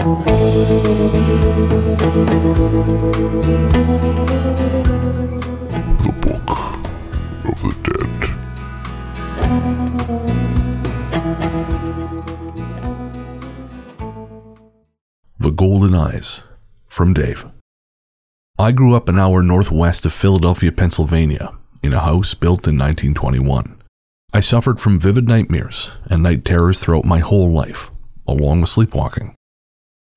The Book of the Dead. The Golden Eyes from Dave. I grew up an hour northwest of Philadelphia, Pennsylvania, in a house built in 1921. I suffered from vivid nightmares and night terrors throughout my whole life, along with sleepwalking.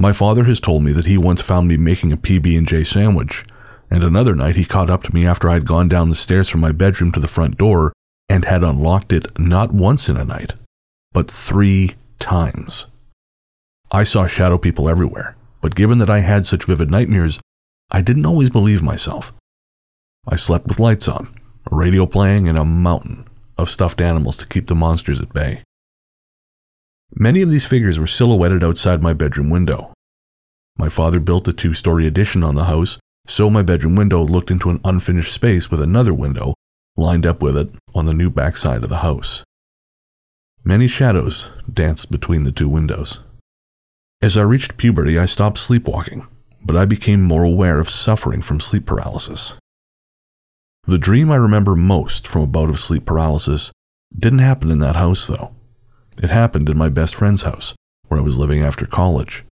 My father has told me that he once found me making a PB&J sandwich, and another night he caught up to me after I had gone down the stairs from my bedroom to the front door and had unlocked it not once in a night, but three times. I saw shadow people everywhere, but given that I had such vivid nightmares, I didn't always believe myself. I slept with lights on, a radio playing, and a mountain of stuffed animals to keep the monsters at bay. Many of these figures were silhouetted outside my bedroom window. My father built a two story addition on the house, so my bedroom window looked into an unfinished space with another window lined up with it on the new back side of the house. Many shadows danced between the two windows. As I reached puberty, I stopped sleepwalking, but I became more aware of suffering from sleep paralysis. The dream I remember most from a bout of sleep paralysis didn't happen in that house, though. It happened in my best friend's house, where I was living after college.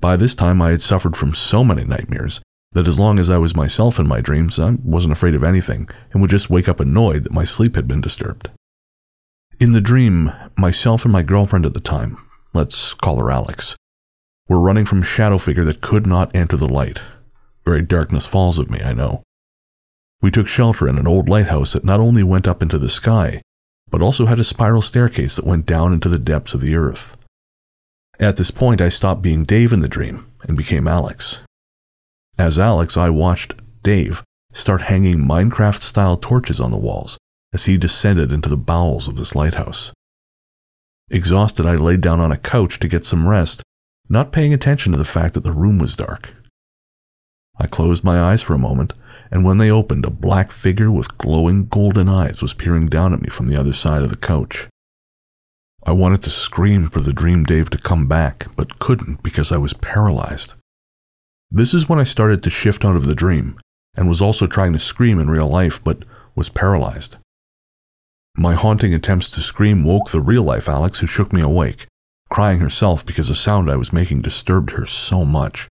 By this time, I had suffered from so many nightmares that as long as I was myself in my dreams, I wasn't afraid of anything and would just wake up annoyed that my sleep had been disturbed. In the dream, myself and my girlfriend at the time, let's call her Alex, were running from a shadow figure that could not enter the light. Very darkness falls of me, I know. We took shelter in an old lighthouse that not only went up into the sky, but also had a spiral staircase that went down into the depths of the earth. At this point, I stopped being Dave in the dream and became Alex. As Alex, I watched Dave start hanging Minecraft style torches on the walls as he descended into the bowels of this lighthouse. Exhausted, I laid down on a couch to get some rest, not paying attention to the fact that the room was dark. I closed my eyes for a moment, and when they opened, a black figure with glowing golden eyes was peering down at me from the other side of the couch. I wanted to scream for the dream Dave to come back, but couldn't because I was paralyzed. This is when I started to shift out of the dream and was also trying to scream in real life, but was paralyzed. My haunting attempts to scream woke the real life Alex, who shook me awake, crying herself because the sound I was making disturbed her so much.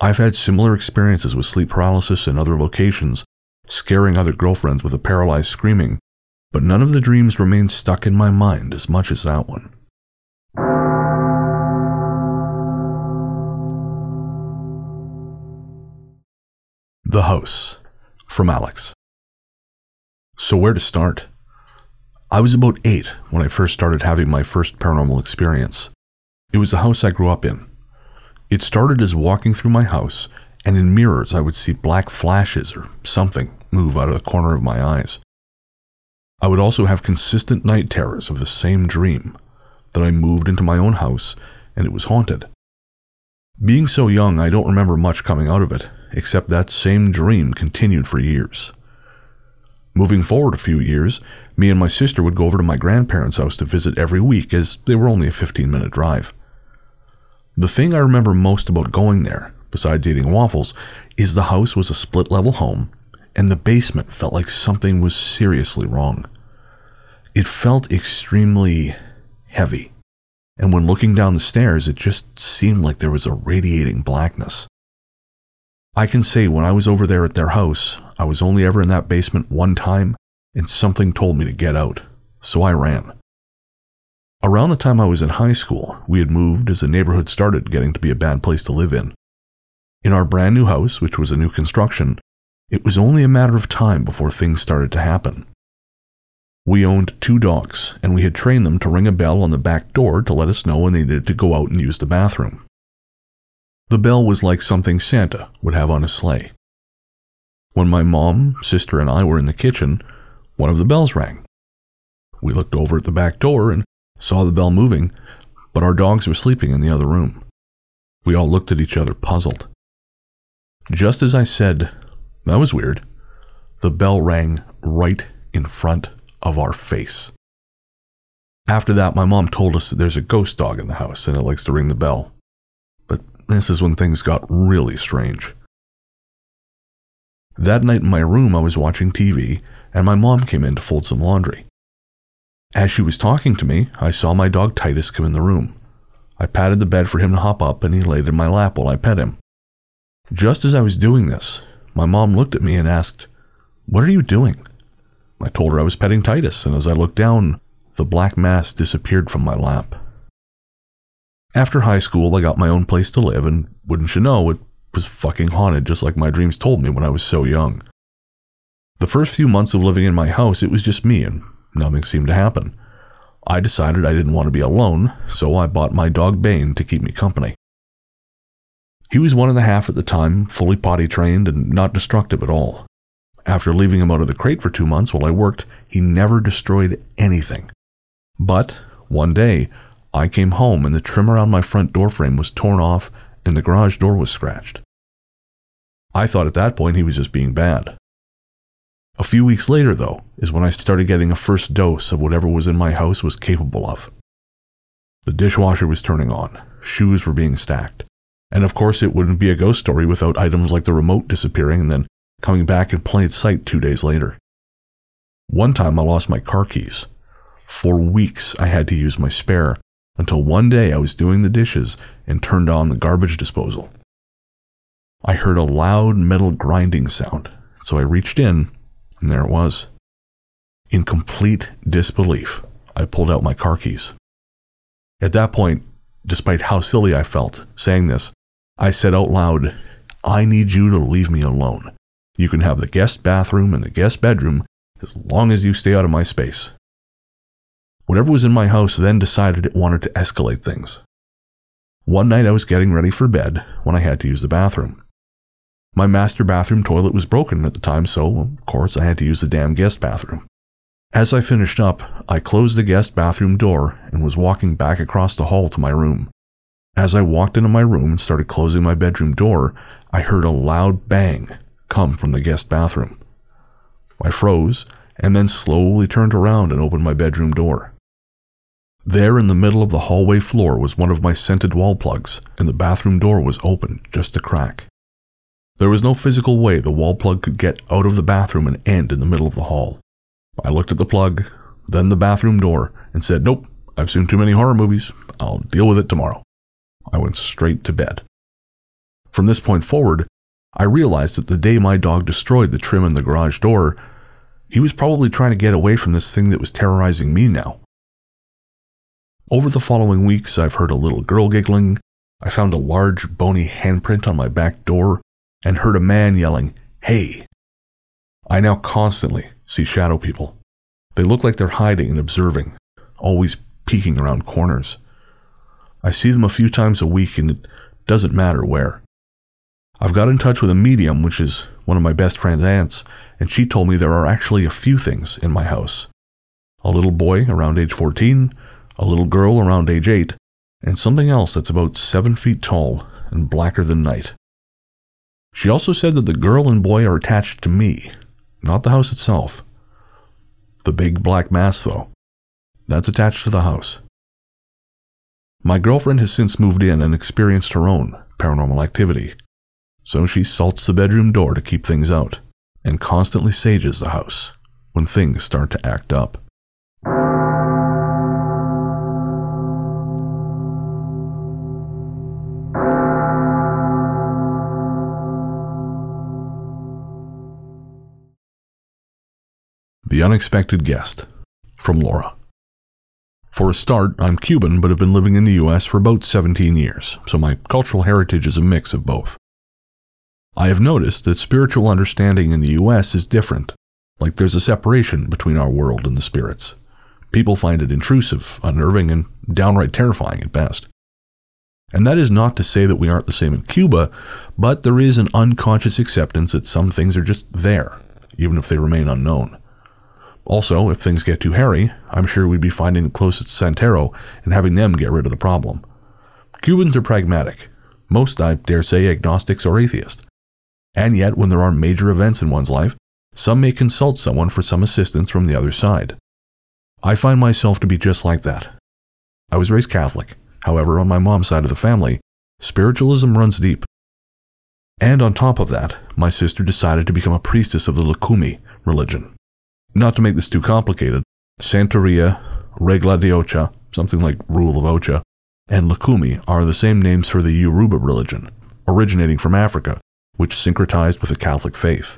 I've had similar experiences with sleep paralysis in other locations, scaring other girlfriends with a paralyzed screaming, but none of the dreams remain stuck in my mind as much as that one. The House from Alex. So, where to start? I was about eight when I first started having my first paranormal experience. It was the house I grew up in. It started as walking through my house, and in mirrors I would see black flashes or something move out of the corner of my eyes. I would also have consistent night terrors of the same dream that I moved into my own house and it was haunted. Being so young, I don't remember much coming out of it, except that same dream continued for years. Moving forward a few years, me and my sister would go over to my grandparents' house to visit every week, as they were only a 15 minute drive. The thing I remember most about going there, besides eating waffles, is the house was a split level home, and the basement felt like something was seriously wrong. It felt extremely heavy, and when looking down the stairs, it just seemed like there was a radiating blackness. I can say when I was over there at their house, I was only ever in that basement one time, and something told me to get out, so I ran. Around the time I was in high school, we had moved as the neighborhood started getting to be a bad place to live in. In our brand new house, which was a new construction, it was only a matter of time before things started to happen. We owned two dogs, and we had trained them to ring a bell on the back door to let us know when they needed to go out and use the bathroom. The bell was like something Santa would have on a sleigh. When my mom, sister, and I were in the kitchen, one of the bells rang. We looked over at the back door and saw the bell moving, but our dogs were sleeping in the other room. We all looked at each other, puzzled. Just as I said, that was weird, the bell rang right in front of our face. After that, my mom told us that there's a ghost dog in the house and it likes to ring the bell. But this is when things got really strange. That night in my room, I was watching TV and my mom came in to fold some laundry. As she was talking to me, I saw my dog Titus come in the room. I patted the bed for him to hop up and he laid in my lap while I pet him. Just as I was doing this, my mom looked at me and asked, What are you doing? I told her I was petting Titus, and as I looked down, the black mass disappeared from my lap. After high school, I got my own place to live, and wouldn't you know, it was fucking haunted just like my dreams told me when I was so young. The first few months of living in my house, it was just me, and nothing seemed to happen. I decided I didn't want to be alone, so I bought my dog Bane to keep me company. He was one and a half at the time, fully potty trained and not destructive at all. After leaving him out of the crate for two months while I worked, he never destroyed anything. But one day, I came home and the trim around my front door frame was torn off and the garage door was scratched. I thought at that point he was just being bad. A few weeks later, though, is when I started getting a first dose of whatever was in my house was capable of. The dishwasher was turning on, shoes were being stacked, and of course, it wouldn't be a ghost story without items like the remote disappearing and then coming back in plain sight two days later. One time I lost my car keys. For weeks I had to use my spare until one day I was doing the dishes and turned on the garbage disposal. I heard a loud metal grinding sound, so I reached in, and there it was. In complete disbelief, I pulled out my car keys. At that point, despite how silly I felt saying this, I said out loud, I need you to leave me alone. You can have the guest bathroom and the guest bedroom as long as you stay out of my space. Whatever was in my house then decided it wanted to escalate things. One night I was getting ready for bed when I had to use the bathroom. My master bathroom toilet was broken at the time, so, of course, I had to use the damn guest bathroom. As I finished up, I closed the guest bathroom door and was walking back across the hall to my room. As I walked into my room and started closing my bedroom door, I heard a loud bang come from the guest bathroom. I froze and then slowly turned around and opened my bedroom door. There in the middle of the hallway floor was one of my scented wall plugs, and the bathroom door was open just a crack. There was no physical way the wall plug could get out of the bathroom and end in the middle of the hall. I looked at the plug, then the bathroom door, and said, Nope, I've seen too many horror movies. I'll deal with it tomorrow. I went straight to bed. From this point forward, I realized that the day my dog destroyed the trim in the garage door, he was probably trying to get away from this thing that was terrorizing me now. Over the following weeks, I've heard a little girl giggling, I found a large bony handprint on my back door, and heard a man yelling, Hey! I now constantly see shadow people. They look like they're hiding and observing, always peeking around corners. I see them a few times a week, and it doesn't matter where. I've got in touch with a medium, which is one of my best friend's aunts, and she told me there are actually a few things in my house a little boy around age 14, a little girl around age 8, and something else that's about 7 feet tall and blacker than night. She also said that the girl and boy are attached to me, not the house itself. The big black mass, though, that's attached to the house. My girlfriend has since moved in and experienced her own paranormal activity, so she salts the bedroom door to keep things out and constantly sages the house when things start to act up. The Unexpected Guest from Laura. For a start, I'm Cuban but have been living in the US for about 17 years, so my cultural heritage is a mix of both. I have noticed that spiritual understanding in the US is different, like there's a separation between our world and the spirits. People find it intrusive, unnerving, and downright terrifying at best. And that is not to say that we aren't the same in Cuba, but there is an unconscious acceptance that some things are just there, even if they remain unknown. Also, if things get too hairy, I'm sure we'd be finding the closest Santero and having them get rid of the problem. Cubans are pragmatic. Most, I dare say, agnostics or atheists. And yet, when there are major events in one's life, some may consult someone for some assistance from the other side. I find myself to be just like that. I was raised Catholic. However, on my mom's side of the family, spiritualism runs deep. And on top of that, my sister decided to become a priestess of the Lukumi religion. Not to make this too complicated, Santeria, Regla de Ocha, something like Rule of Ocha, and Lukumi are the same names for the Yoruba religion, originating from Africa, which syncretized with the Catholic faith.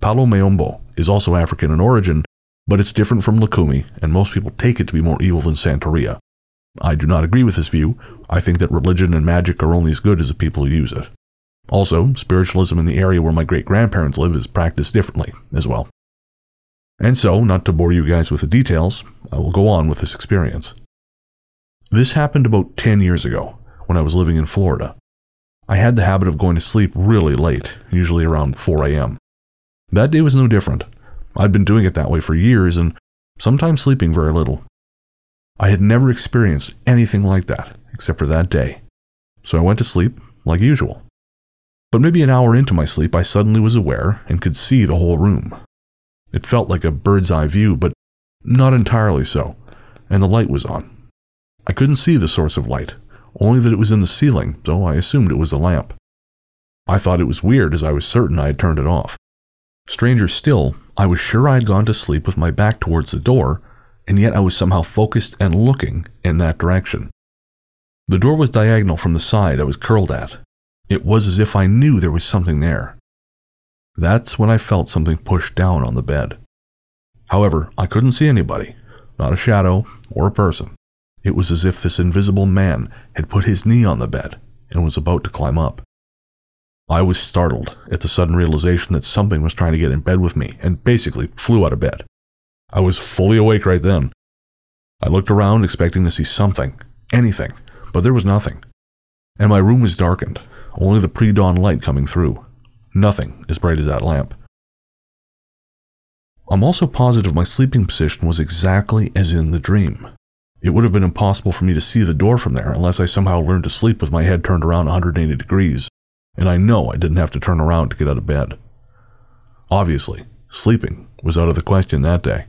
Palo Mayombe is also African in origin, but it's different from Lukumi, and most people take it to be more evil than Santeria. I do not agree with this view. I think that religion and magic are only as good as the people who use it. Also, spiritualism in the area where my great grandparents live is practiced differently as well. And so, not to bore you guys with the details, I will go on with this experience. This happened about 10 years ago when I was living in Florida. I had the habit of going to sleep really late, usually around 4 a.m. That day was no different. I'd been doing it that way for years and sometimes sleeping very little. I had never experienced anything like that except for that day. So I went to sleep like usual. But maybe an hour into my sleep, I suddenly was aware and could see the whole room. It felt like a bird's eye view, but not entirely so, and the light was on. I couldn't see the source of light, only that it was in the ceiling, so I assumed it was a lamp. I thought it was weird as I was certain I had turned it off. Stranger still, I was sure I had gone to sleep with my back towards the door, and yet I was somehow focused and looking in that direction. The door was diagonal from the side I was curled at, it was as if I knew there was something there. That's when I felt something pushed down on the bed. However, I couldn't see anybody, not a shadow or a person. It was as if this invisible man had put his knee on the bed and was about to climb up. I was startled at the sudden realization that something was trying to get in bed with me and basically flew out of bed. I was fully awake right then. I looked around expecting to see something, anything, but there was nothing. And my room was darkened, only the pre dawn light coming through. Nothing as bright as that lamp. I'm also positive my sleeping position was exactly as in the dream. It would have been impossible for me to see the door from there unless I somehow learned to sleep with my head turned around 180 degrees, and I know I didn't have to turn around to get out of bed. Obviously, sleeping was out of the question that day.